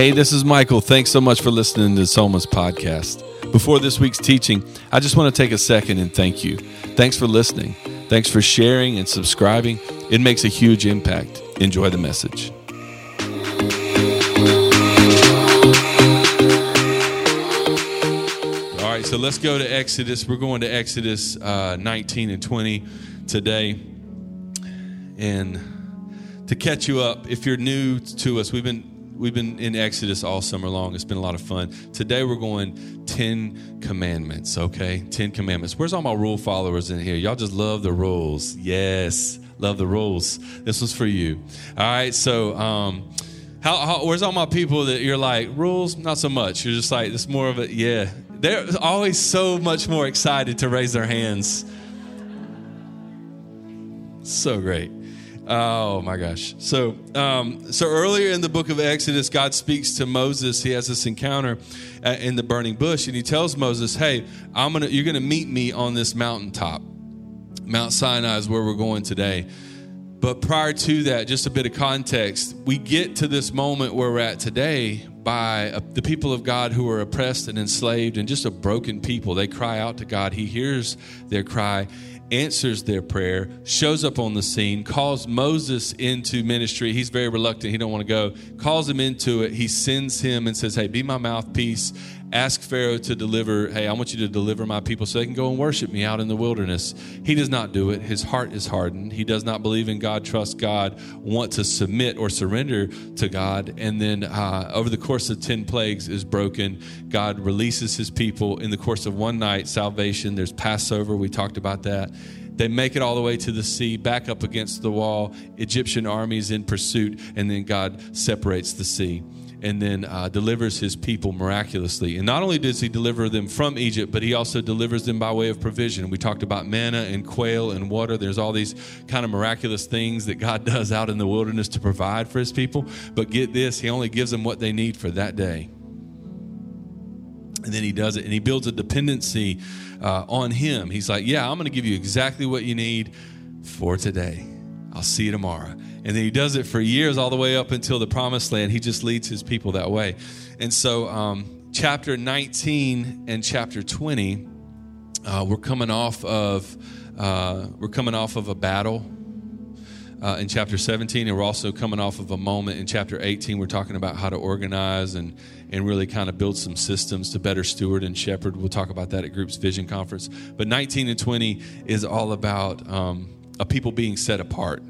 Hey, this is Michael. Thanks so much for listening to Somas podcast. Before this week's teaching, I just want to take a second and thank you. Thanks for listening. Thanks for sharing and subscribing. It makes a huge impact. Enjoy the message. All right, so let's go to Exodus. We're going to Exodus uh, 19 and 20 today. And to catch you up, if you're new to us, we've been we've been in Exodus all summer long. It's been a lot of fun. Today we're going 10 commandments, okay? 10 commandments. Where's all my rule followers in here? Y'all just love the rules. Yes, love the rules. This was for you. All right, so um how, how where's all my people that you're like, rules? Not so much. You're just like, it's more of a yeah. They're always so much more excited to raise their hands. So great. Oh my gosh. So, um, so earlier in the book of Exodus, God speaks to Moses. He has this encounter uh, in the burning bush, and he tells Moses, "Hey, I'm gonna, you're gonna meet me on this mountaintop. Mount Sinai is where we're going today." But prior to that, just a bit of context, we get to this moment where we're at today by uh, the people of God who are oppressed and enslaved and just a broken people. They cry out to God. He hears their cry answers their prayer, shows up on the scene, calls Moses into ministry. He's very reluctant. He don't want to go. Calls him into it. He sends him and says, "Hey, be my mouthpiece. Ask Pharaoh to deliver. Hey, I want you to deliver my people so they can go and worship me out in the wilderness." He does not do it. His heart is hardened. He does not believe in God, trust God, want to submit or surrender to God. And then uh, over the course of ten plagues is broken. God releases His people in the course of one night. Salvation. There's Passover. We talked about that. They make it all the way to the sea, back up against the wall. Egyptian armies in pursuit, and then God separates the sea and then uh, delivers his people miraculously. And not only does he deliver them from Egypt, but he also delivers them by way of provision. We talked about manna and quail and water. There's all these kind of miraculous things that God does out in the wilderness to provide for his people. But get this, he only gives them what they need for that day. And then he does it, and he builds a dependency uh, on him. He's like, Yeah, I'm going to give you exactly what you need for today. I'll see you tomorrow. And then he does it for years, all the way up until the promised land. He just leads his people that way. And so, um, chapter 19 and chapter 20, uh, we're coming off of uh, we're coming off of a battle uh, in chapter 17, and we're also coming off of a moment in chapter 18. We're talking about how to organize and and really kind of build some systems to better steward and shepherd. We'll talk about that at Group's Vision Conference. But 19 and 20 is all about um, a people being set apart.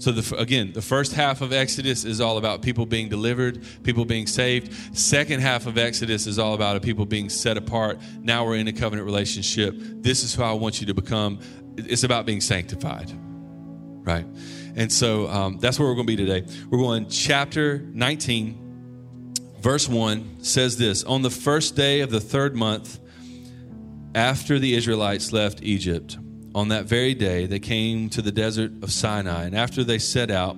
So the, again, the first half of Exodus is all about people being delivered, people being saved. Second half of Exodus is all about a people being set apart. Now we're in a covenant relationship. This is who I want you to become. It's about being sanctified, right? And so um, that's where we're going to be today. We're going chapter 19, verse 1 says this On the first day of the third month, after the Israelites left Egypt, on that very day, they came to the desert of Sinai. And after they set out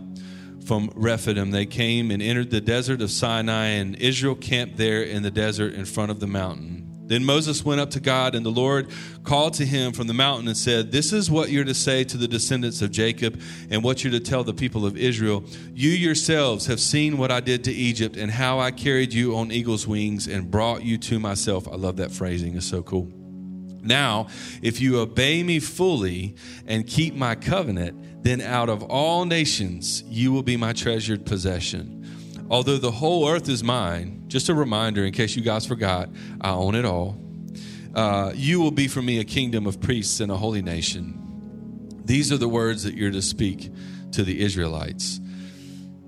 from Rephidim, they came and entered the desert of Sinai, and Israel camped there in the desert in front of the mountain. Then Moses went up to God, and the Lord called to him from the mountain and said, This is what you're to say to the descendants of Jacob, and what you're to tell the people of Israel. You yourselves have seen what I did to Egypt, and how I carried you on eagle's wings and brought you to myself. I love that phrasing, it's so cool. Now, if you obey me fully and keep my covenant, then out of all nations you will be my treasured possession. Although the whole earth is mine, just a reminder in case you guys forgot, I own it all. Uh, you will be for me a kingdom of priests and a holy nation. These are the words that you're to speak to the Israelites.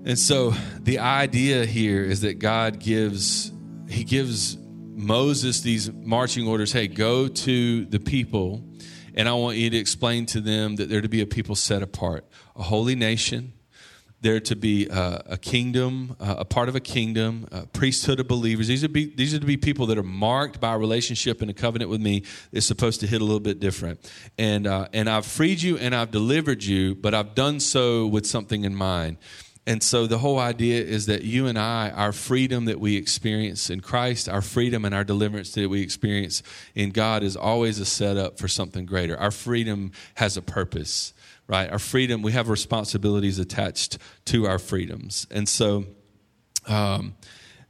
And so the idea here is that God gives, He gives Moses these marching orders hey, go to the people, and I want you to explain to them that they're to be a people set apart, a holy nation. They're to be uh, a kingdom, uh, a part of a kingdom, a priesthood of believers. These are, be, these are to be people that are marked by a relationship and a covenant with me. It's supposed to hit a little bit different. And, uh, and I've freed you and I've delivered you, but I've done so with something in mind. And so the whole idea is that you and I, our freedom that we experience in Christ, our freedom and our deliverance that we experience in God is always a setup for something greater. Our freedom has a purpose, right? Our freedom, we have responsibilities attached to our freedoms. And so, um,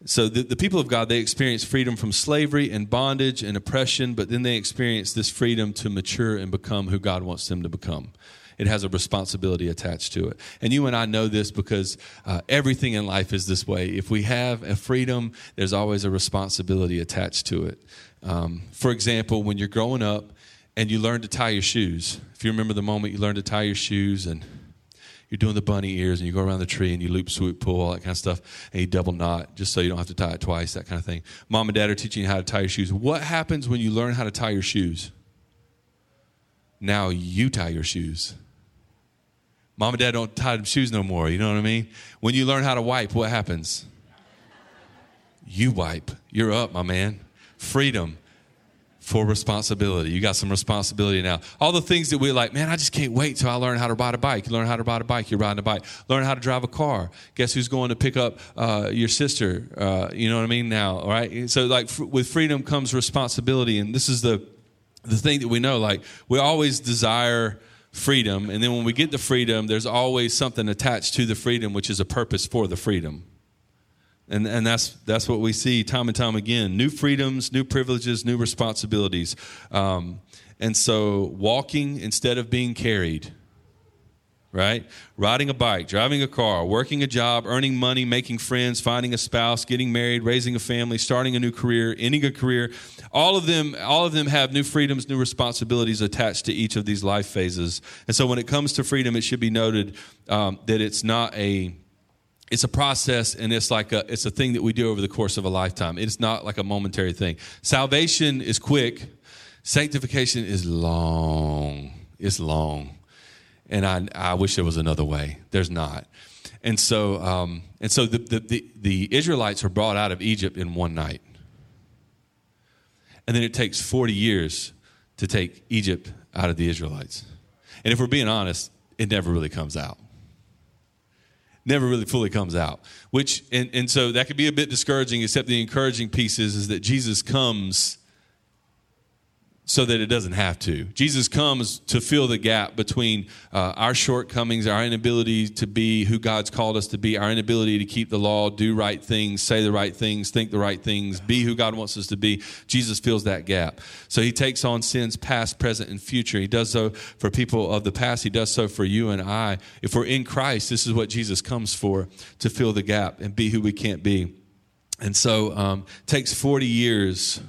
So the, the people of God, they experience freedom from slavery and bondage and oppression, but then they experience this freedom to mature and become who God wants them to become. It has a responsibility attached to it. And you and I know this because uh, everything in life is this way. If we have a freedom, there's always a responsibility attached to it. Um, for example, when you're growing up and you learn to tie your shoes, if you remember the moment you learned to tie your shoes and you're doing the bunny ears and you go around the tree and you loop, swoop, pull, all that kind of stuff, and you double knot just so you don't have to tie it twice, that kind of thing. Mom and dad are teaching you how to tie your shoes. What happens when you learn how to tie your shoes? Now you tie your shoes. Mom and dad don't tie them shoes no more. You know what I mean? When you learn how to wipe, what happens? You wipe. You're up, my man. Freedom for responsibility. You got some responsibility now. All the things that we're like, man, I just can't wait till I learn how to ride a bike. You learn how to ride a bike, you're riding a bike. Learn how to drive a car. Guess who's going to pick up uh, your sister? Uh, you know what I mean now, all right? So, like, f- with freedom comes responsibility. And this is the, the thing that we know. Like, we always desire freedom. And then when we get the freedom, there's always something attached to the freedom, which is a purpose for the freedom. And, and that's, that's what we see time and time again new freedoms, new privileges, new responsibilities. Um, and so, walking instead of being carried, right? Riding a bike, driving a car, working a job, earning money, making friends, finding a spouse, getting married, raising a family, starting a new career, ending a career. All of them, all of them have new freedoms, new responsibilities attached to each of these life phases. And so, when it comes to freedom, it should be noted um, that it's not a it's a process and it's like a it's a thing that we do over the course of a lifetime. It's not like a momentary thing. Salvation is quick. Sanctification is long. It's long. And i i wish there was another way. There's not. And so um, and so the, the, the, the israelites are brought out of egypt in one night. And then it takes 40 years to take egypt out of the israelites. And if we're being honest it never really comes out never really fully comes out. Which and, and so that could be a bit discouraging, except the encouraging piece is, is that Jesus comes so that it doesn't have to. Jesus comes to fill the gap between uh, our shortcomings, our inability to be who God's called us to be, our inability to keep the law, do right things, say the right things, think the right things, be who God wants us to be. Jesus fills that gap. So he takes on sins past, present, and future. He does so for people of the past, he does so for you and I. If we're in Christ, this is what Jesus comes for to fill the gap and be who we can't be. And so um, takes 40 years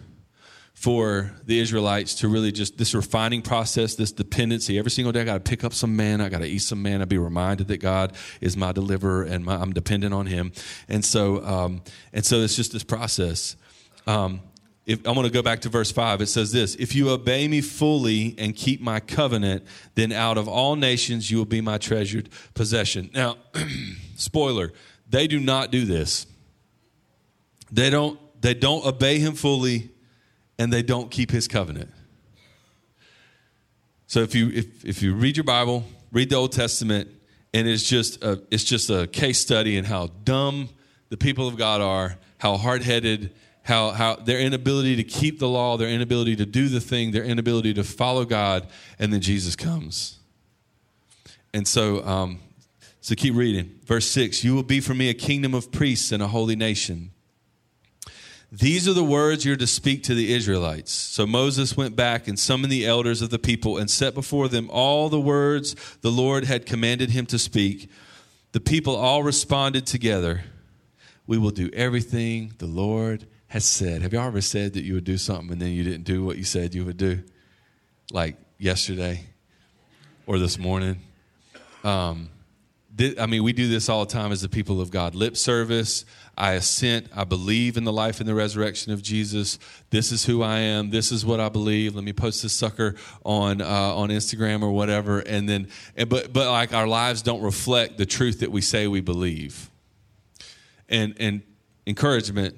for the Israelites to really just this refining process, this dependency. Every single day, I got to pick up some man, I got to eat some man, I Be reminded that God is my deliverer and my, I'm dependent on Him. And so, um, and so it's just this process. Um, if, I want to go back to verse 5. It says this If you obey me fully and keep my covenant, then out of all nations you will be my treasured possession. Now, spoiler, they do not do this. They don't, they don't obey him fully and they don't keep his covenant. So if you if, if you read your Bible, read the Old Testament, and it's just a, it's just a case study in how dumb the people of God are, how hard-headed, how how their inability to keep the law, their inability to do the thing, their inability to follow God, and then Jesus comes. And so um, so keep reading. Verse 6 You will be for me a kingdom of priests and a holy nation. These are the words you're to speak to the Israelites. So Moses went back and summoned the elders of the people and set before them all the words the Lord had commanded him to speak. The people all responded together We will do everything the Lord has said. Have you ever said that you would do something and then you didn't do what you said you would do? Like yesterday or this morning? Um, I mean, we do this all the time as the people of God. Lip service. I assent. I believe in the life and the resurrection of Jesus. This is who I am. This is what I believe. Let me post this sucker on uh, on Instagram or whatever. And then, and, but but like our lives don't reflect the truth that we say we believe. And and encouragement,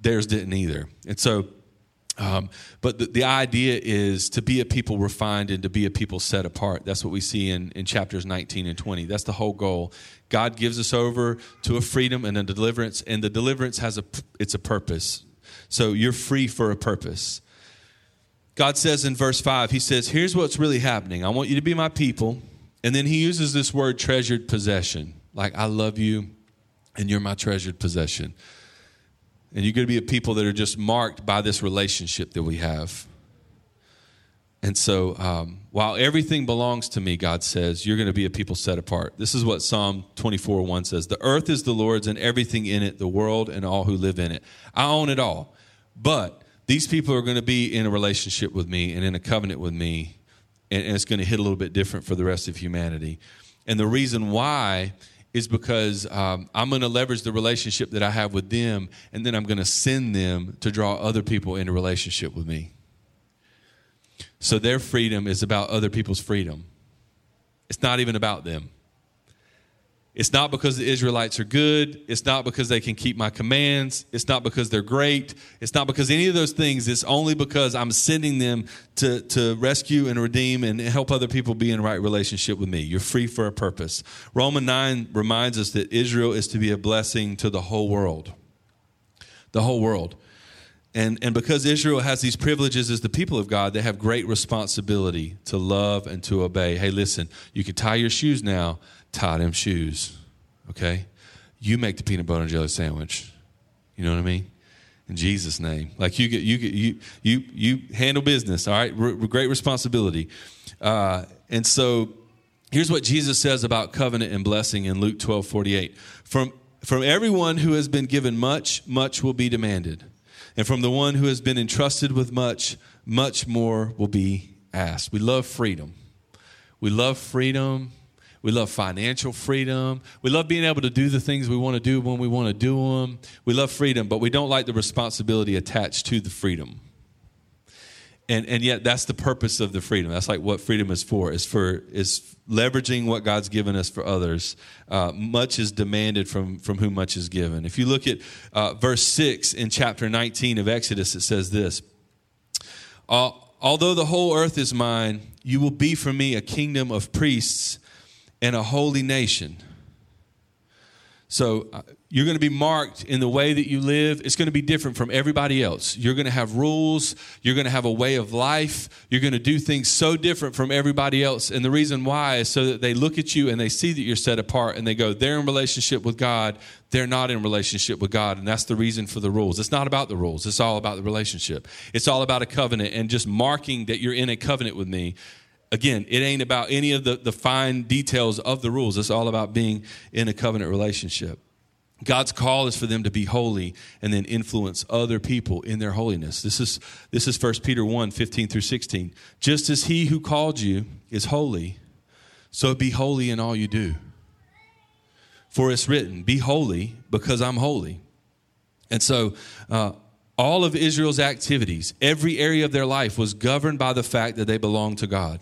theirs didn't either. And so um, but the, the, idea is to be a people refined and to be a people set apart. That's what we see in, in chapters 19 and 20. That's the whole goal. God gives us over to a freedom and a deliverance, and the deliverance has a it's a purpose. So you're free for a purpose. God says in verse 5, He says, Here's what's really happening. I want you to be my people. And then He uses this word treasured possession. Like, I love you, and you're my treasured possession. And you're going to be a people that are just marked by this relationship that we have. And so, um, while everything belongs to me, God says, you're going to be a people set apart. This is what Psalm 24 1 says The earth is the Lord's and everything in it, the world and all who live in it. I own it all. But these people are going to be in a relationship with me and in a covenant with me, and, and it's going to hit a little bit different for the rest of humanity. And the reason why is because um, I'm going to leverage the relationship that I have with them, and then I'm going to send them to draw other people into relationship with me. So their freedom is about other people's freedom. It's not even about them. It's not because the Israelites are good. It's not because they can keep my commands. It's not because they're great. It's not because any of those things. It's only because I'm sending them to, to rescue and redeem and help other people be in right relationship with me. You're free for a purpose. Romans 9 reminds us that Israel is to be a blessing to the whole world. The whole world. And, and because Israel has these privileges as the people of God, they have great responsibility to love and to obey. Hey, listen, you can tie your shoes now, tie them shoes, okay? You make the peanut butter and jelly sandwich. You know what I mean? In Jesus' name. Like you get, you get, you, you, you handle business, all right? Great responsibility. Uh, and so here's what Jesus says about covenant and blessing in Luke 12 48. From, from everyone who has been given much, much will be demanded. And from the one who has been entrusted with much, much more will be asked. We love freedom. We love freedom. We love financial freedom. We love being able to do the things we want to do when we want to do them. We love freedom, but we don't like the responsibility attached to the freedom. And, and yet that's the purpose of the freedom. That's like what freedom is for. Is for is leveraging what God's given us for others. Uh, much is demanded from from whom much is given. If you look at uh, verse six in chapter nineteen of Exodus, it says this: Although the whole earth is mine, you will be for me a kingdom of priests and a holy nation. So uh, you're going to be marked in the way that you live. It's going to be different from everybody else. You're going to have rules. You're going to have a way of life. You're going to do things so different from everybody else. And the reason why is so that they look at you and they see that you're set apart and they go, they're in relationship with God. They're not in relationship with God. And that's the reason for the rules. It's not about the rules, it's all about the relationship. It's all about a covenant and just marking that you're in a covenant with me again, it ain't about any of the, the fine details of the rules. It's all about being in a covenant relationship. God's call is for them to be holy and then influence other people in their holiness. This is this is 1 Peter 1, 15 through 16. Just as he who called you is holy, so be holy in all you do. For it's written, Be holy because I'm holy. And so uh, all of Israel's activities, every area of their life was governed by the fact that they belonged to God.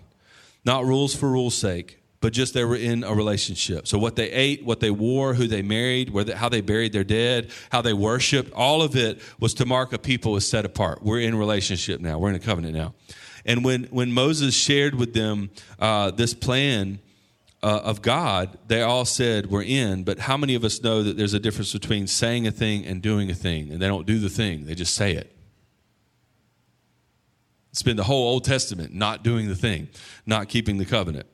Not rules for rules' sake, but just they were in a relationship. So what they ate, what they wore, who they married, they, how they buried their dead, how they worshiped, all of it was to mark a people as set apart. We're in relationship now. We're in a covenant now. And when when Moses shared with them uh, this plan uh, of God, they all said we're in. But how many of us know that there's a difference between saying a thing and doing a thing? And they don't do the thing; they just say it. Spend the whole Old Testament not doing the thing, not keeping the covenant.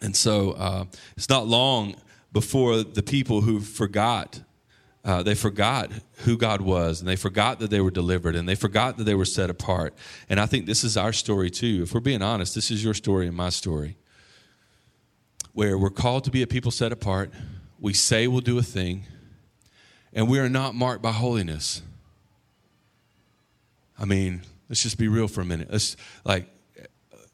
And so uh, it's not long before the people who forgot, uh, they forgot who God was, and they forgot that they were delivered, and they forgot that they were set apart. And I think this is our story too. If we're being honest, this is your story and my story. Where we're called to be a people set apart, we say we'll do a thing, and we are not marked by holiness. I mean, let's just be real for a minute. Let's like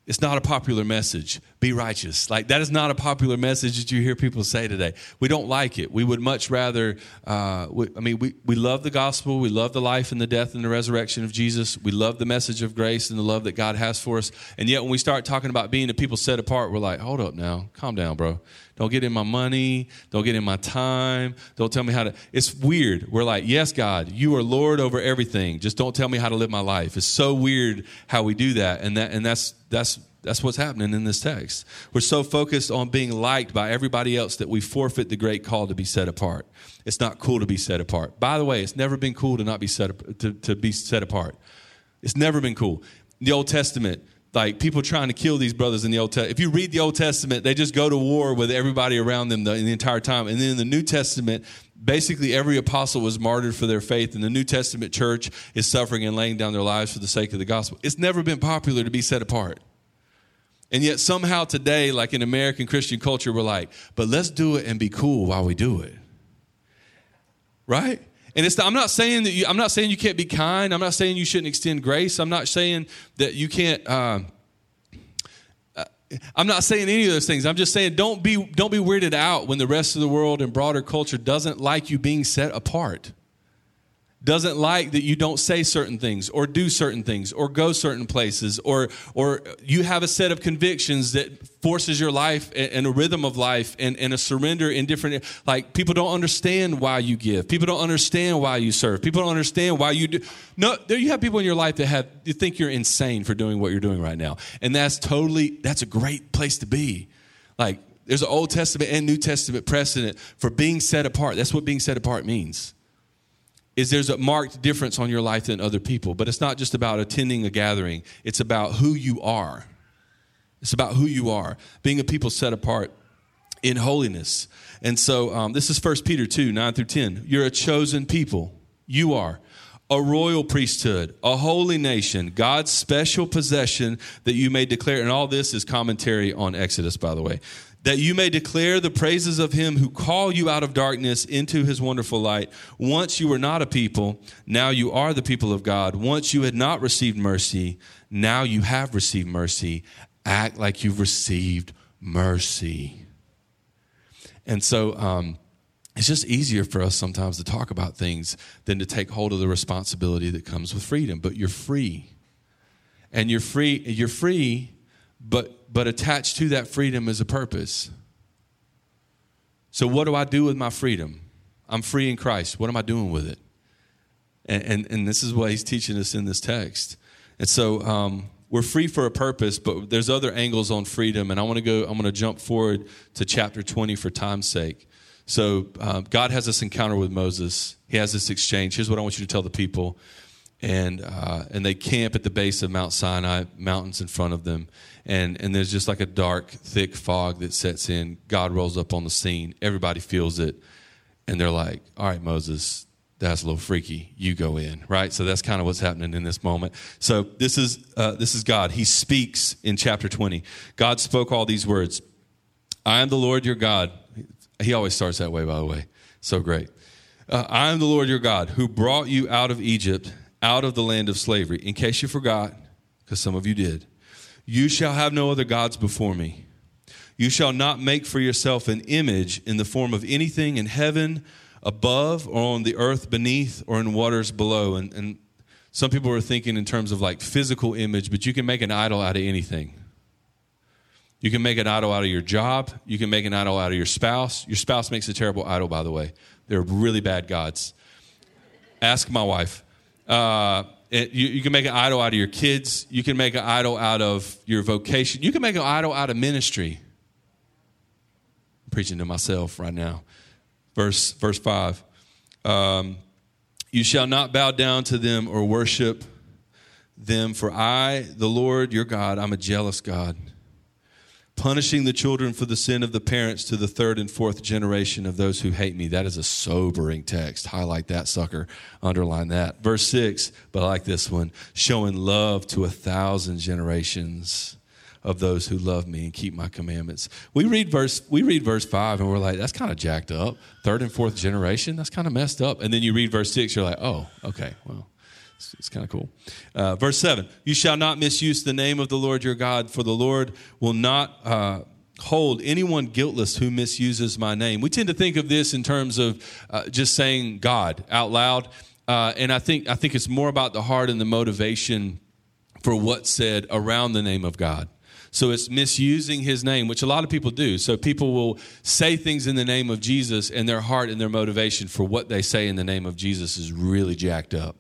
it's not a popular message. Be righteous. Like, that is not a popular message that you hear people say today. We don't like it. We would much rather, uh, we, I mean, we, we love the gospel. We love the life and the death and the resurrection of Jesus. We love the message of grace and the love that God has for us. And yet, when we start talking about being a people set apart, we're like, hold up now. Calm down, bro. Don't get in my money. Don't get in my time. Don't tell me how to. It's weird. We're like, yes, God, you are Lord over everything. Just don't tell me how to live my life. It's so weird how we do that. And that, and that's, that's, that's what's happening in this text. We're so focused on being liked by everybody else that we forfeit the great call to be set apart. It's not cool to be set apart. By the way, it's never been cool to not be set to, to be set apart. It's never been cool. The Old Testament, like people trying to kill these brothers in the Old Testament. If you read the Old Testament, they just go to war with everybody around them the, the entire time. And then in the New Testament, basically every apostle was martyred for their faith, and the New Testament church is suffering and laying down their lives for the sake of the gospel. It's never been popular to be set apart. And yet, somehow today, like in American Christian culture, we're like, but let's do it and be cool while we do it. Right? And it's, I'm not saying that you, I'm not saying you can't be kind. I'm not saying you shouldn't extend grace. I'm not saying that you can't. Uh, I'm not saying any of those things. I'm just saying don't be don't be weirded out when the rest of the world and broader culture doesn't like you being set apart doesn't like that you don't say certain things or do certain things or go certain places or or you have a set of convictions that forces your life and a rhythm of life and, and a surrender in different like people don't understand why you give. People don't understand why you serve. People don't understand why you do no there you have people in your life that have you think you're insane for doing what you're doing right now. And that's totally that's a great place to be. Like there's an old testament and new testament precedent for being set apart. That's what being set apart means is there's a marked difference on your life than other people. But it's not just about attending a gathering, it's about who you are. It's about who you are, being a people set apart in holiness. And so um, this is 1 Peter 2 9 through 10. You're a chosen people. You are a royal priesthood, a holy nation, God's special possession that you may declare. And all this is commentary on Exodus, by the way that you may declare the praises of him who called you out of darkness into his wonderful light. Once you were not a people, now you are the people of God. Once you had not received mercy, now you have received mercy. Act like you've received mercy. And so, um, it's just easier for us sometimes to talk about things than to take hold of the responsibility that comes with freedom. But you're free. And you're free, you're free, but but attached to that freedom is a purpose. So, what do I do with my freedom? I'm free in Christ. What am I doing with it? And, and, and this is what he's teaching us in this text. And so, um, we're free for a purpose, but there's other angles on freedom. And I want to go, I'm going to jump forward to chapter 20 for time's sake. So, um, God has this encounter with Moses, he has this exchange. Here's what I want you to tell the people. And, uh, and they camp at the base of Mount Sinai, mountains in front of them and and there's just like a dark, thick fog that sets in. God rolls up on the scene. Everybody feels it, and they're like, "All right, Moses." That's a little freaky. You go in, right? So that's kind of what's happening in this moment. So this is uh, this is God. He speaks in chapter twenty. God spoke all these words. I am the Lord your God. He always starts that way, by the way. So great. Uh, I am the Lord your God who brought you out of Egypt, out of the land of slavery. In case you forgot, because some of you did, you shall have no other gods before me. You shall not make for yourself an image in the form of anything in heaven above or on the earth beneath or in waters below. And, and some people are thinking in terms of like physical image, but you can make an idol out of anything. You can make an idol out of your job. You can make an idol out of your spouse. Your spouse makes a terrible idol, by the way. They're really bad gods. Ask my wife. Uh, it, you, you, can make an idol out of your kids. You can make an idol out of your vocation. You can make an idol out of ministry. I'm preaching to myself right now. Verse, verse 5. Um, you shall not bow down to them or worship them, for I, the Lord your God, I'm a jealous God punishing the children for the sin of the parents to the third and fourth generation of those who hate me. That is a sobering text. Highlight that sucker, underline that. Verse 6, but I like this one showing love to a thousand generations of those who love me and keep my commandments. We read verse we read verse 5 and we're like that's kind of jacked up. Third and fourth generation, that's kind of messed up. And then you read verse 6 you're like, "Oh, okay. Well, it's, it's kind of cool. Uh, verse 7 You shall not misuse the name of the Lord your God, for the Lord will not uh, hold anyone guiltless who misuses my name. We tend to think of this in terms of uh, just saying God out loud. Uh, and I think, I think it's more about the heart and the motivation for what's said around the name of God. So it's misusing his name, which a lot of people do. So people will say things in the name of Jesus, and their heart and their motivation for what they say in the name of Jesus is really jacked up.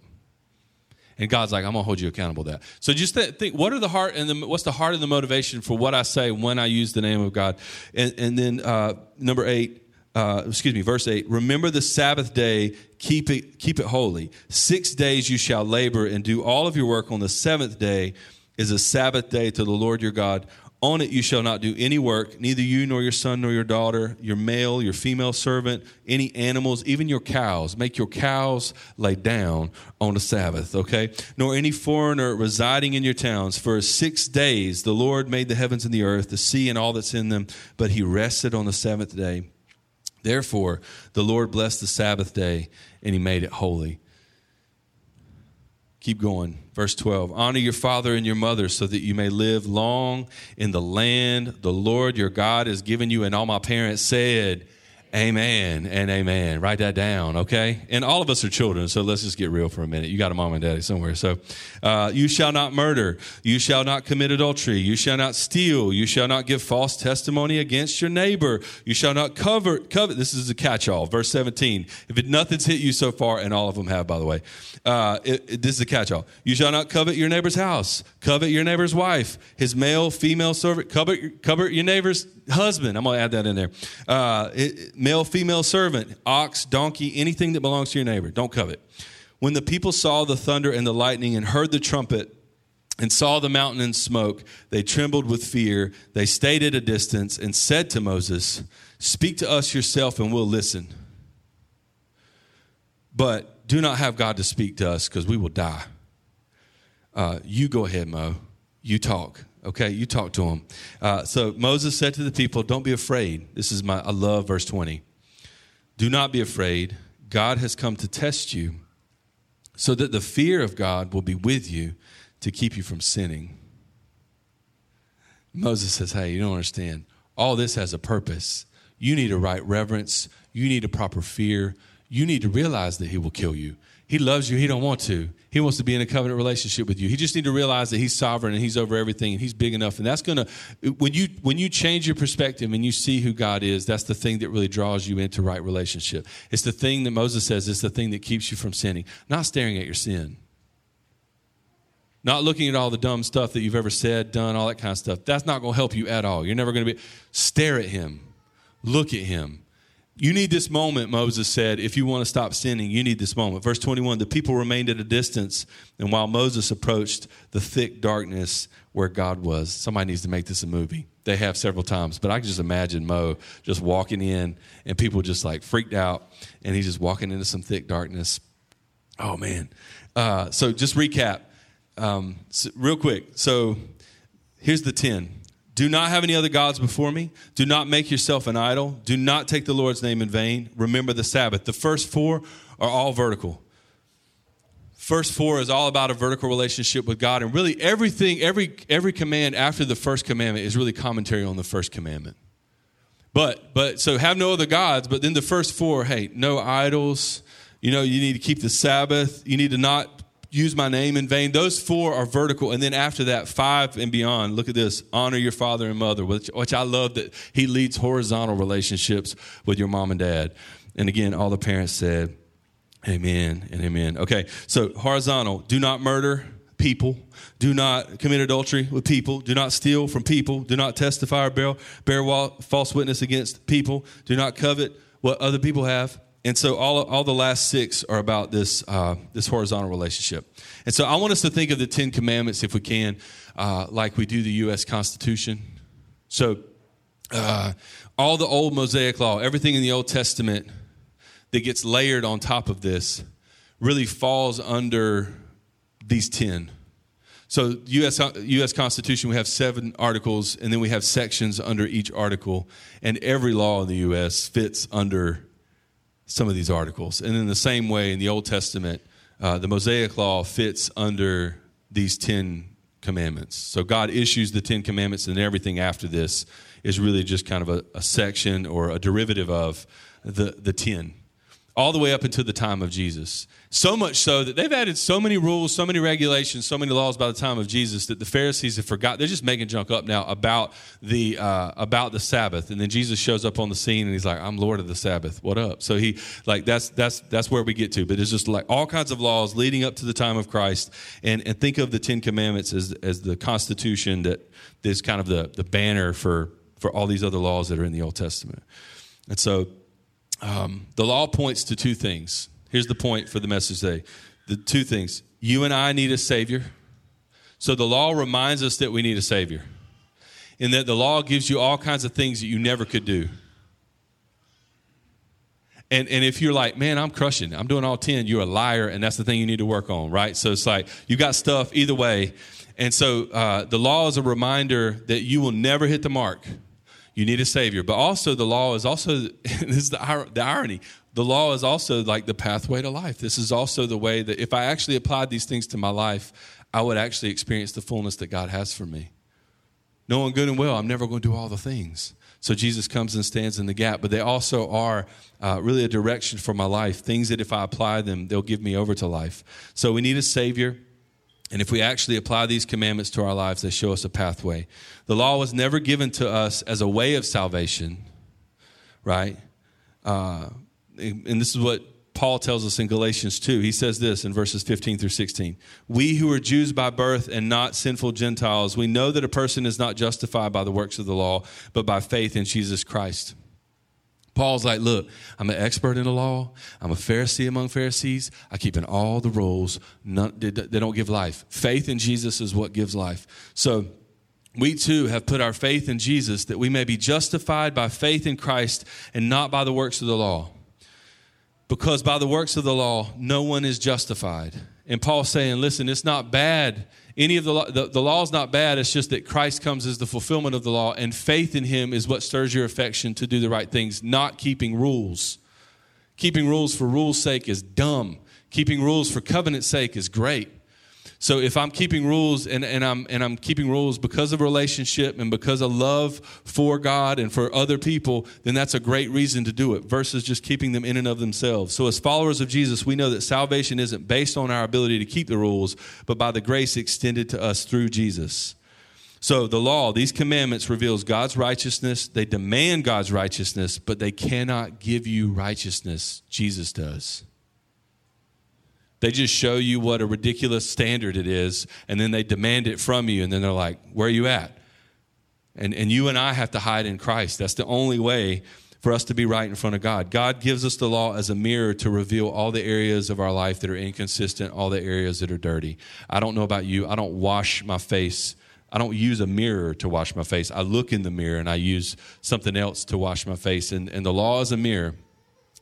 And God's like, I'm gonna hold you accountable to that. So just th- think, what are the heart and the, what's the heart and the motivation for what I say when I use the name of God? And, and then uh, number eight, uh, excuse me, verse eight. Remember the Sabbath day, keep it keep it holy. Six days you shall labor and do all of your work. On the seventh day is a Sabbath day to the Lord your God. On it you shall not do any work, neither you nor your son nor your daughter, your male, your female servant, any animals, even your cows. Make your cows lay down on the Sabbath, okay? Nor any foreigner residing in your towns. For six days the Lord made the heavens and the earth, the sea and all that's in them, but he rested on the seventh day. Therefore, the Lord blessed the Sabbath day and he made it holy. Keep going. Verse 12 Honor your father and your mother so that you may live long in the land the Lord your God has given you. And all my parents said, Amen and amen. Write that down, okay? And all of us are children, so let's just get real for a minute. You got a mom and daddy somewhere. So, uh, you shall not murder. You shall not commit adultery. You shall not steal. You shall not give false testimony against your neighbor. You shall not cover, covet. This is a catch all. Verse 17. If it, nothing's hit you so far, and all of them have, by the way, uh, it, it, this is a catch all. You shall not covet your neighbor's house. Covet your neighbor's wife, his male, female servant. Covet, covet your neighbor's husband. I'm going to add that in there. Uh, it, male, female servant, ox, donkey, anything that belongs to your neighbor. Don't covet. When the people saw the thunder and the lightning and heard the trumpet and saw the mountain in smoke, they trembled with fear. They stayed at a distance and said to Moses, Speak to us yourself and we'll listen. But do not have God to speak to us because we will die. Uh, you go ahead, Mo. You talk. Okay, you talk to him. Uh, so Moses said to the people, Don't be afraid. This is my, I love verse 20. Do not be afraid. God has come to test you so that the fear of God will be with you to keep you from sinning. Moses says, Hey, you don't understand. All this has a purpose. You need a right reverence. You need a proper fear. You need to realize that he will kill you. He loves you. He don't want to. He wants to be in a covenant relationship with you. He just need to realize that he's sovereign and he's over everything and he's big enough. And that's gonna when you when you change your perspective and you see who God is, that's the thing that really draws you into right relationship. It's the thing that Moses says. It's the thing that keeps you from sinning. Not staring at your sin. Not looking at all the dumb stuff that you've ever said, done, all that kind of stuff. That's not to help you at all. You're never to be. Stare at him. Look at him. You need this moment, Moses said, if you want to stop sinning, you need this moment. Verse 21 The people remained at a distance, and while Moses approached the thick darkness where God was, somebody needs to make this a movie. They have several times, but I can just imagine Mo just walking in and people just like freaked out, and he's just walking into some thick darkness. Oh, man. Uh, so just recap um, so real quick. So here's the 10 do not have any other gods before me. Do not make yourself an idol. Do not take the Lord's name in vain. Remember the Sabbath. The first four are all vertical. First four is all about a vertical relationship with God. And really everything, every every command after the first commandment is really commentary on the first commandment. But but so have no other gods, but then the first four, hey, no idols. You know, you need to keep the Sabbath. You need to not use my name in vain. Those four are vertical. And then after that, five and beyond, look at this honor your father and mother, which, which I love that he leads horizontal relationships with your mom and dad. And again, all the parents said, Amen and amen. Okay, so horizontal, do not murder people. Do not commit adultery with people. Do not steal from people. Do not testify or bear, bear false witness against people. Do not covet what other people have and so all, all the last six are about this, uh, this horizontal relationship. And so I want us to think of the Ten Commandments, if we can, uh, like we do the U.S. Constitution. So uh, all the old Mosaic law, everything in the Old Testament that gets layered on top of this really falls under these 10. So U.S. U.S. Constitution, we have seven articles, and then we have sections under each article, and every law in the U.S. fits under some of these articles. And in the same way, in the Old Testament, uh, the Mosaic Law fits under these 10 commandments. So God issues the 10 commandments, and everything after this is really just kind of a, a section or a derivative of the, the 10 all the way up until the time of Jesus. So much so that they've added so many rules, so many regulations, so many laws by the time of Jesus that the Pharisees have forgot. They're just making junk up now about the uh, about the Sabbath. And then Jesus shows up on the scene and he's like, "I'm Lord of the Sabbath. What up?" So he like that's that's that's where we get to. But it's just like all kinds of laws leading up to the time of Christ. And and think of the Ten Commandments as as the Constitution that is kind of the the banner for for all these other laws that are in the Old Testament. And so um, the law points to two things. Here's the point for the message today the two things. You and I need a Savior. So the law reminds us that we need a Savior. in that the law gives you all kinds of things that you never could do. And, and if you're like, man, I'm crushing, I'm doing all 10, you're a liar, and that's the thing you need to work on, right? So it's like, you got stuff either way. And so uh, the law is a reminder that you will never hit the mark. You need a Savior. But also, the law is also, this is the, the irony, the law is also like the pathway to life. This is also the way that if I actually applied these things to my life, I would actually experience the fullness that God has for me. Knowing good and well, I'm never going to do all the things. So Jesus comes and stands in the gap, but they also are uh, really a direction for my life. Things that if I apply them, they'll give me over to life. So we need a Savior. And if we actually apply these commandments to our lives, they show us a pathway. The law was never given to us as a way of salvation, right? Uh, and this is what Paul tells us in Galatians 2. He says this in verses 15 through 16. We who are Jews by birth and not sinful Gentiles, we know that a person is not justified by the works of the law, but by faith in Jesus Christ. Paul's like, look, I'm an expert in the law. I'm a Pharisee among Pharisees. I keep in all the rules. None, they, they don't give life. Faith in Jesus is what gives life. So we too have put our faith in Jesus that we may be justified by faith in Christ and not by the works of the law because by the works of the law, no one is justified. And Paul's saying, listen, it's not bad. Any of the the, the law is not bad. It's just that Christ comes as the fulfillment of the law, and faith in him is what stirs your affection to do the right things, not keeping rules. Keeping rules for rules' sake is dumb. Keeping rules for covenant's sake is great. So if I'm keeping rules and, and I'm and I'm keeping rules because of relationship and because of love for God and for other people, then that's a great reason to do it versus just keeping them in and of themselves. So as followers of Jesus, we know that salvation isn't based on our ability to keep the rules, but by the grace extended to us through Jesus. So the law, these commandments reveals God's righteousness. They demand God's righteousness, but they cannot give you righteousness. Jesus does. They just show you what a ridiculous standard it is, and then they demand it from you, and then they're like, Where are you at? And, and you and I have to hide in Christ. That's the only way for us to be right in front of God. God gives us the law as a mirror to reveal all the areas of our life that are inconsistent, all the areas that are dirty. I don't know about you, I don't wash my face. I don't use a mirror to wash my face. I look in the mirror and I use something else to wash my face. And, and the law is a mirror.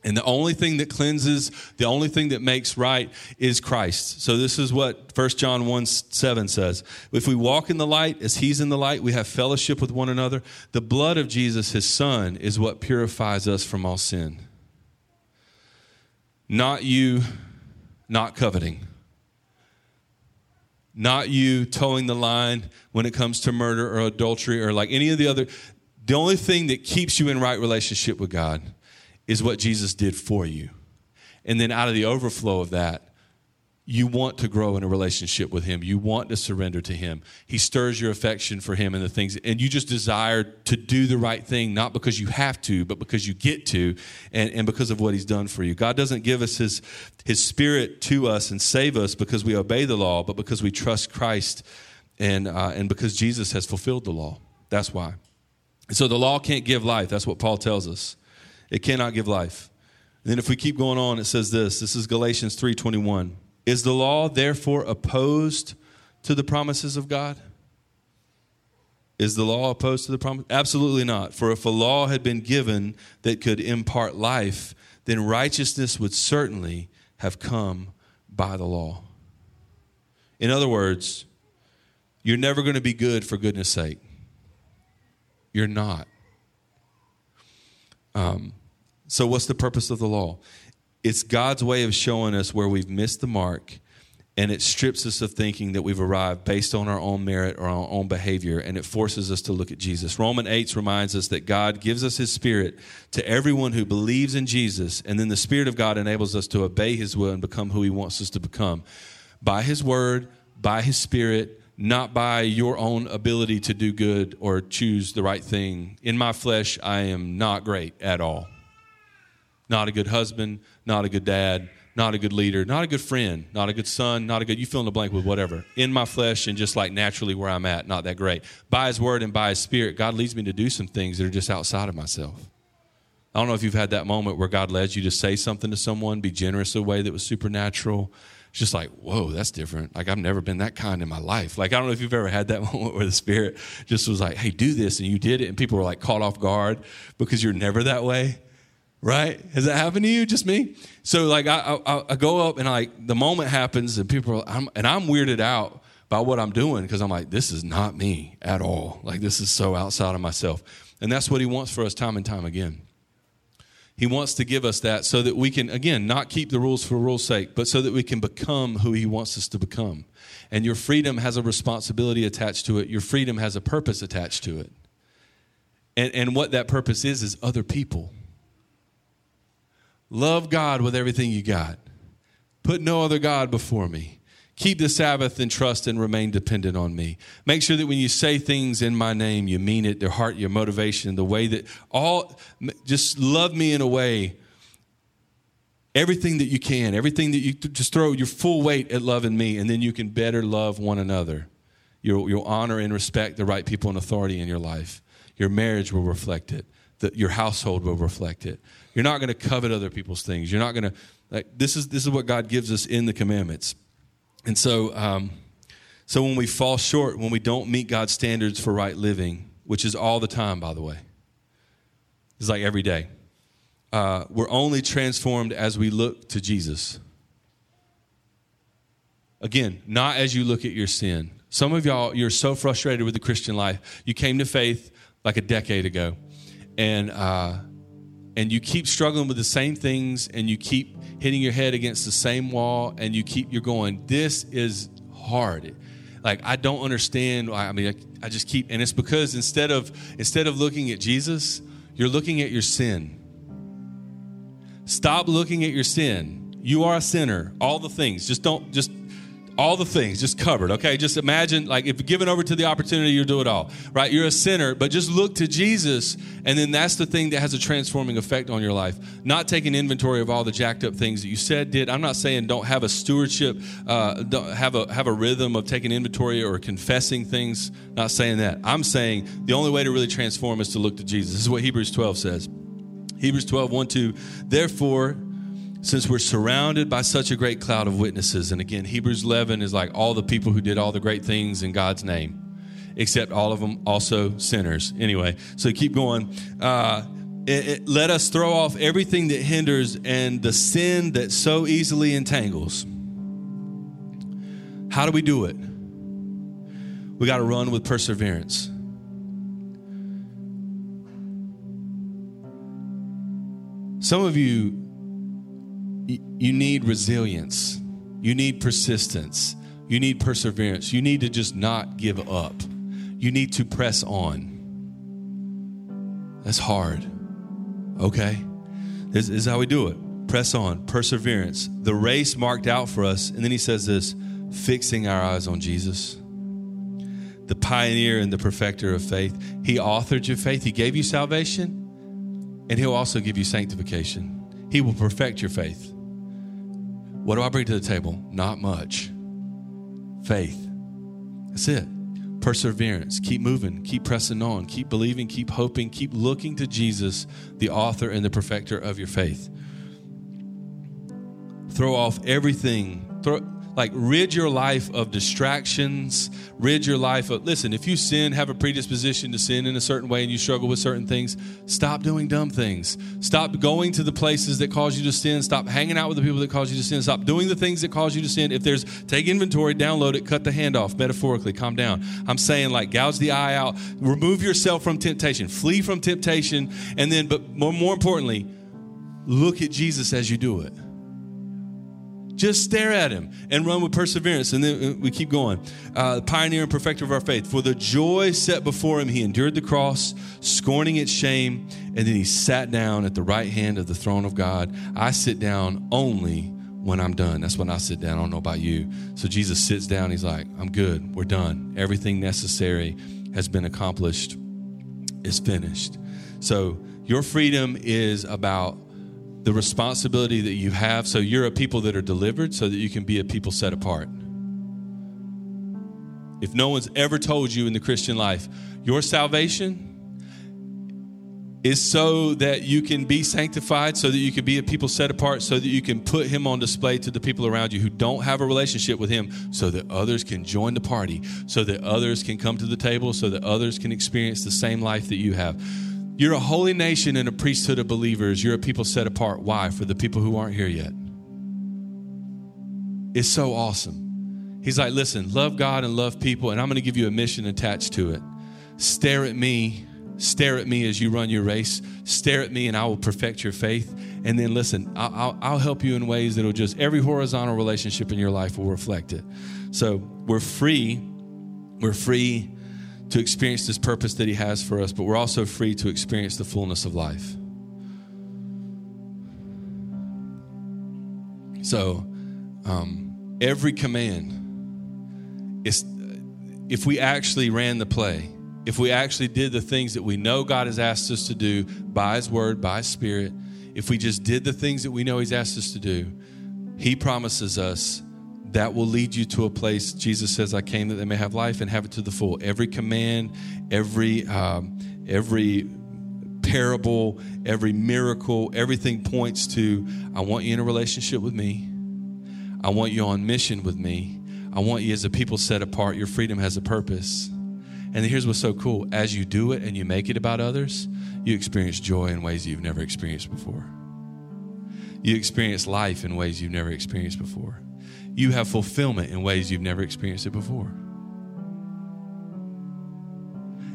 And the only thing that cleanses, the only thing that makes right is Christ. So this is what 1 John 1 7 says. If we walk in the light as he's in the light, we have fellowship with one another. The blood of Jesus, his son, is what purifies us from all sin. Not you not coveting. Not you toeing the line when it comes to murder or adultery or like any of the other. The only thing that keeps you in right relationship with God is what Jesus did for you. And then out of the overflow of that, you want to grow in a relationship with him. You want to surrender to him. He stirs your affection for him and the things, and you just desire to do the right thing, not because you have to, but because you get to, and, and because of what he's done for you. God doesn't give us his, his spirit to us and save us because we obey the law, but because we trust Christ and, uh, and because Jesus has fulfilled the law. That's why. And so the law can't give life. That's what Paul tells us. It cannot give life. And then if we keep going on, it says this. This is Galatians 3:21. Is the law therefore opposed to the promises of God? Is the law opposed to the promise? Absolutely not. For if a law had been given that could impart life, then righteousness would certainly have come by the law. In other words, you're never going to be good for goodness sake. You're not. Um, so, what's the purpose of the law? It's God's way of showing us where we've missed the mark, and it strips us of thinking that we've arrived based on our own merit or our own behavior, and it forces us to look at Jesus. Roman 8 reminds us that God gives us His Spirit to everyone who believes in Jesus, and then the Spirit of God enables us to obey His will and become who He wants us to become by His Word, by His Spirit, not by your own ability to do good or choose the right thing. In my flesh, I am not great at all not a good husband, not a good dad, not a good leader, not a good friend, not a good son, not a good, you fill in the blank with whatever. In my flesh and just like naturally where I'm at, not that great. By His word and by His spirit, God leads me to do some things that are just outside of myself. I don't know if you've had that moment where God led you to say something to someone, be generous in a way that was supernatural, It's just like, whoa, that's different. Like I've never been that kind in my life. Like I don't know if you've ever had that moment where the Spirit just was like, hey, do this, and you did it, and people were like caught off guard because you're never that way. Right? Has that happened to you? Just me? So like I, I, I go up and like the moment happens and people are, I'm, and I'm weirded out by what I'm doing because I'm like, this is not me at all. Like this is so outside of myself. And that's what he wants for us time and time again. He wants to give us that so that we can, again, not keep the rules for rules' sake, but so that we can become who He wants us to become. And your freedom has a responsibility attached to it, your freedom has a purpose attached to it. And, and what that purpose is, is other people. Love God with everything you got. Put no other God before me. Keep the Sabbath and trust and remain dependent on me. Make sure that when you say things in my name, you mean it, their heart, your motivation, the way that all, just love me in a way, everything that you can, everything that you just throw your full weight at loving me, and then you can better love one another. You'll, you'll honor and respect the right people in authority in your life. Your marriage will reflect it. The, your household will reflect it. You're not going to covet other people's things. You're not going to, like, this is, this is what God gives us in the commandments. And so, um, so when we fall short, when we don't meet God's standards for right living, which is all the time, by the way, it's like every day, uh, we're only transformed as we look to Jesus. Again, not as you look at your sin. Some of y'all, you're so frustrated with the Christian life. You came to faith like a decade ago, and uh, and you keep struggling with the same things, and you keep hitting your head against the same wall and you keep you're going this is hard. Like i don't understand i mean I, I, just keep and it's because instead of instead of looking at jesus you're looking at your sin. Stop looking at your sin. You are a sinner. All the things. Just don't just all the things just covered okay? Just imagine like if given over to the opportunity you do it all right? You're a sinner but just look to jesus and then that's the thing that has a transforming effect on your life. Not taking inventory of all the jacked up things that you said did. I'm not saying don't have a stewardship uh, don't have a have a rhythm of taking inventory or confessing things not saying that. I'm saying the only way to really transform is to look to jesus. This is what hebrews 12 says. Hebrews 12 1 2 therefore since we're surrounded by such a great cloud of witnesses, and again, Hebrews 11 is like all the people who did all the great things in God's name, except all of them also sinners. Anyway, so keep going. Uh, it, it, let us throw off everything that hinders and the sin that so easily entangles. How do we do it? We got to run with perseverance. Some of you you need resilience. You need persistence. You need perseverance. You need to just not give up. You need to press on. That's hard. Okay? This is how we do it. Press on, perseverance. The race marked out for us. And then he says this fixing our eyes on Jesus, the pioneer and the perfecter of faith. He authored your faith, He gave you salvation, and He'll also give you sanctification. He will perfect your faith. What do I bring to the table? Not much. Faith. That's it. Perseverance. Keep moving. Keep pressing on. Keep believing. Keep hoping. Keep looking to Jesus, the author and the perfecter of your faith. Throw off everything. Throw, like rid your life of distractions. Rid your life of listen if you sin have a predisposition to sin in a certain way and you struggle with certain things stop doing dumb things. Stop going to the places that cause you to sin. Stop hanging out with the people that cause you to sin. Stop doing the things that cause you to sin. If there's take inventory download it cut the hand off metaphorically calm down. I'm saying like gouge the eye out remove yourself from temptation flee from temptation and then but more, more importantly look at jesus as you do it just stare at him and run with perseverance. And then uh, we keep going. Uh, pioneer and perfecter of our faith. For the joy set before him, he endured the cross, scorning its shame, and then he sat down at the right hand of the throne of God. I sit down only when I'm done. That's when I sit down. I don't know about you. So Jesus sits down. He's like, I'm good. We're done. Everything necessary has been accomplished, is finished. So your freedom is about the responsibility that you have so you're a people that are delivered so that you can be a people set apart. If no one's ever told you in the Christian life, your salvation is so that you can be sanctified, so that you can be a people set apart, so that you can put him on display to the people around you who don't have a relationship with him, so that others can join the party, so that others can come to the table, so that others can experience the same life that you have. You're a holy nation and a priesthood of believers. You're a people set apart. Why? For the people who aren't here yet. It's so awesome. He's like, listen, love God and love people, and I'm going to give you a mission attached to it. Stare at me Stare at me as you run your race. Stare at me, and I will perfect your faith. And then listen, I'll, I'll, help you in ways that'll just every horizontal relationship in your life will reflect it. So we're free. We're free to experience this purpose that He has for us, but we're also free to experience the fullness of life. So, um, every command is if we actually ran the play if we actually did the things that we know God has asked us to do by His Word, by His Spirit, if we just did the things that we know He's asked us to do, He promises us that will lead you to a place. Jesus says, "I came that they may have life and have it to the full." Every command, every um, every parable, every miracle, everything points to, "I want you in a relationship with me. I want you on mission with me. I want you as a people set apart. Your freedom has a purpose." And here's what's so cool as you do it and you make it about others, you experience joy in ways you've never experienced before. You experience life in ways you've never experienced before. You have fulfillment in ways you've never experienced it before.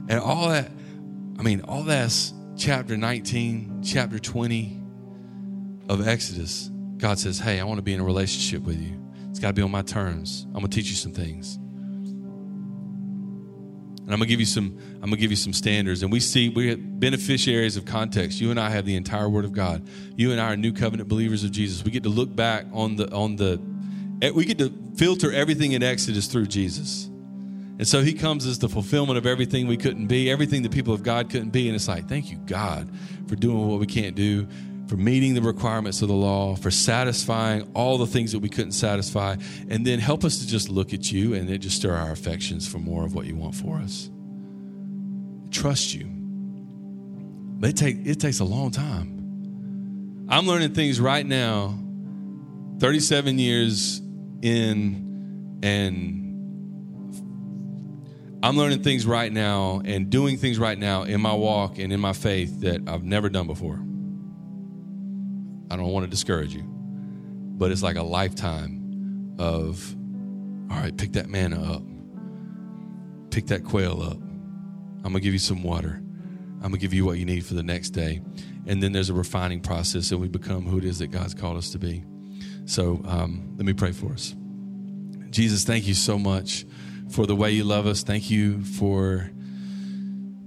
And all that, I mean, all that's chapter 19, chapter 20 of Exodus. God says, Hey, I want to be in a relationship with you. It's got to be on my terms. I'm going to teach you some things. And I'm gonna give you some. I'm gonna give you some standards. And we see we're beneficiaries of context. You and I have the entire Word of God. You and I are new covenant believers of Jesus. We get to look back on the on the. We get to filter everything in Exodus through Jesus. And so he comes as the fulfillment of everything we couldn't be, everything the people of God couldn't be. And it's like, thank you, God, for doing what we can't do, for meeting the requirements of the law, for satisfying all the things that we couldn't satisfy, and then help us to just look at you and it just stir our affections for more of what you want for us. Trust you. But it, take, it takes a long time. I'm learning things right now, 37 years in, and I'm learning things right now and doing things right now in my walk and in my faith that I've never done before. I don't want to discourage you, but it's like a lifetime of, all right, pick that manna up, pick that quail up. I'm going to give you some water. I'm going to give you what you need for the next day. And then there's a refining process, and we become who it is that God's called us to be. So um, let me pray for us. Jesus, thank you so much for the way you love us. Thank you for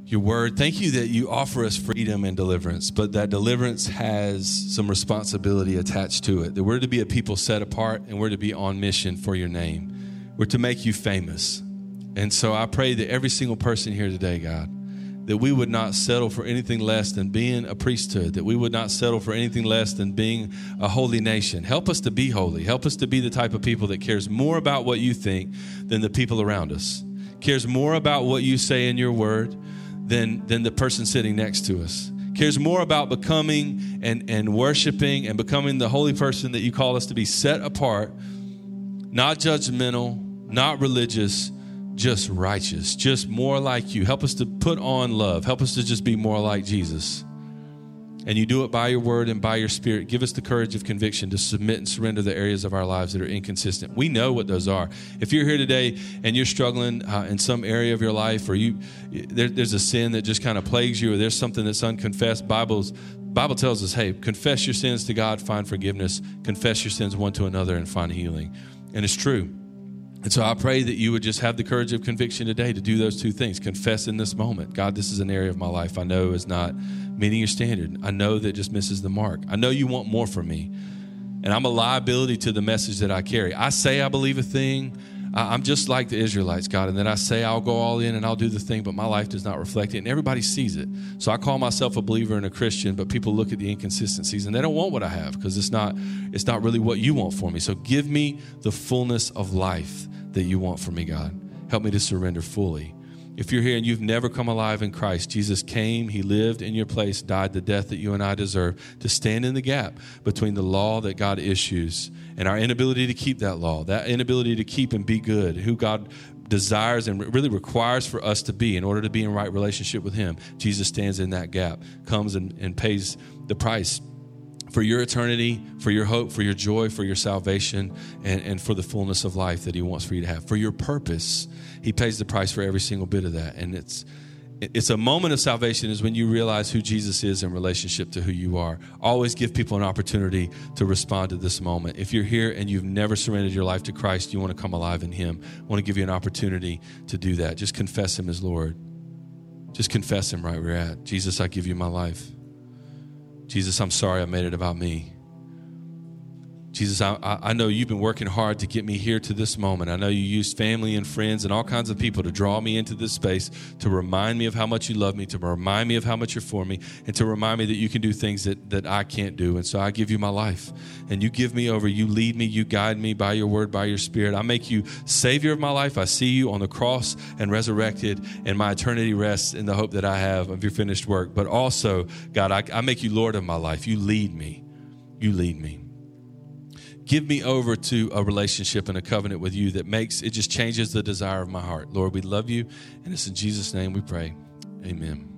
your word. Thank you that you offer us freedom and deliverance, but that deliverance has some responsibility attached to it. That we're to be a people set apart and we're to be on mission for your name. We're to make you famous. And so I pray that every single person here today, God, that we would not settle for anything less than being a priesthood, that we would not settle for anything less than being a holy nation. Help us to be holy. Help us to be the type of people that cares more about what you think than the people around us, cares more about what you say in your word than, than the person sitting next to us. Cares more about becoming and, and worshiping and becoming the holy person that you call us to be set apart, not judgmental, not religious, just righteous, just more like you. Help us to put on love. Help us to just be more like Jesus. And you do it by your word and by your spirit. Give us the courage of conviction to submit and surrender the areas of our lives that are inconsistent. We know what those are. If you're here today and you're struggling uh, in some area of your life, or you there, there's a sin that just kind of plagues you, or there's something that's unconfessed, Bible's Bible tells us, hey, confess your sins to God, find forgiveness. Confess your sins one to another, and find healing. And it's true. And so I pray that you would just have the courage of conviction today to do those two things. Confess in this moment God, this is an area of my life I know is not meeting your standard. I know that just misses the mark. I know you want more from me. And I'm a liability to the message that I carry. I say I believe a thing. I'm just like the Israelites, God, and then I say I'll go all in and I'll do the thing, but my life does not reflect it, and everybody sees it. So I call myself a believer and a Christian, but people look at the inconsistencies and they don't want what I have because it's not it's not really what you want for me. So give me the fullness of life that you want for me, God. Help me to surrender fully. If you're here and you've never come alive in Christ, Jesus came, He lived in your place, died the death that you and I deserve to stand in the gap between the law that God issues and our inability to keep that law, that inability to keep and be good, who God desires and really requires for us to be in order to be in right relationship with Him. Jesus stands in that gap, comes and, and pays the price for your eternity, for your hope, for your joy, for your salvation, and, and for the fullness of life that He wants for you to have. For your purpose, He pays the price for every single bit of that. And it's it's a moment of salvation is when you realize who Jesus is in relationship to who you are. Always give people an opportunity to respond to this moment. If you're here and you've never surrendered your life to Christ, you want to come alive in Him. I want to give you an opportunity to do that. Just confess Him as Lord. Just confess Him right where you're at. Jesus, I give you my life. Jesus, I'm sorry I made it about me. Jesus, I, I know you've been working hard to get me here to this moment. I know you used family and friends and all kinds of people to draw me into this space, to remind me of how much you love me, to remind me of how much you're for me, and to remind me that you can do things that, that I can't do. And so I give you my life. And you give me over. You lead me. You guide me by your word, by your spirit. I make you Savior of my life. I see you on the cross and resurrected, and my eternity rests in the hope that I have of your finished work. But also, God, I, I make you Lord of my life. You lead me. You lead me give me over to a relationship and a covenant with you that makes it just changes the desire of my heart. Lord, we love you, and it's in Jesus' name we pray. Amen.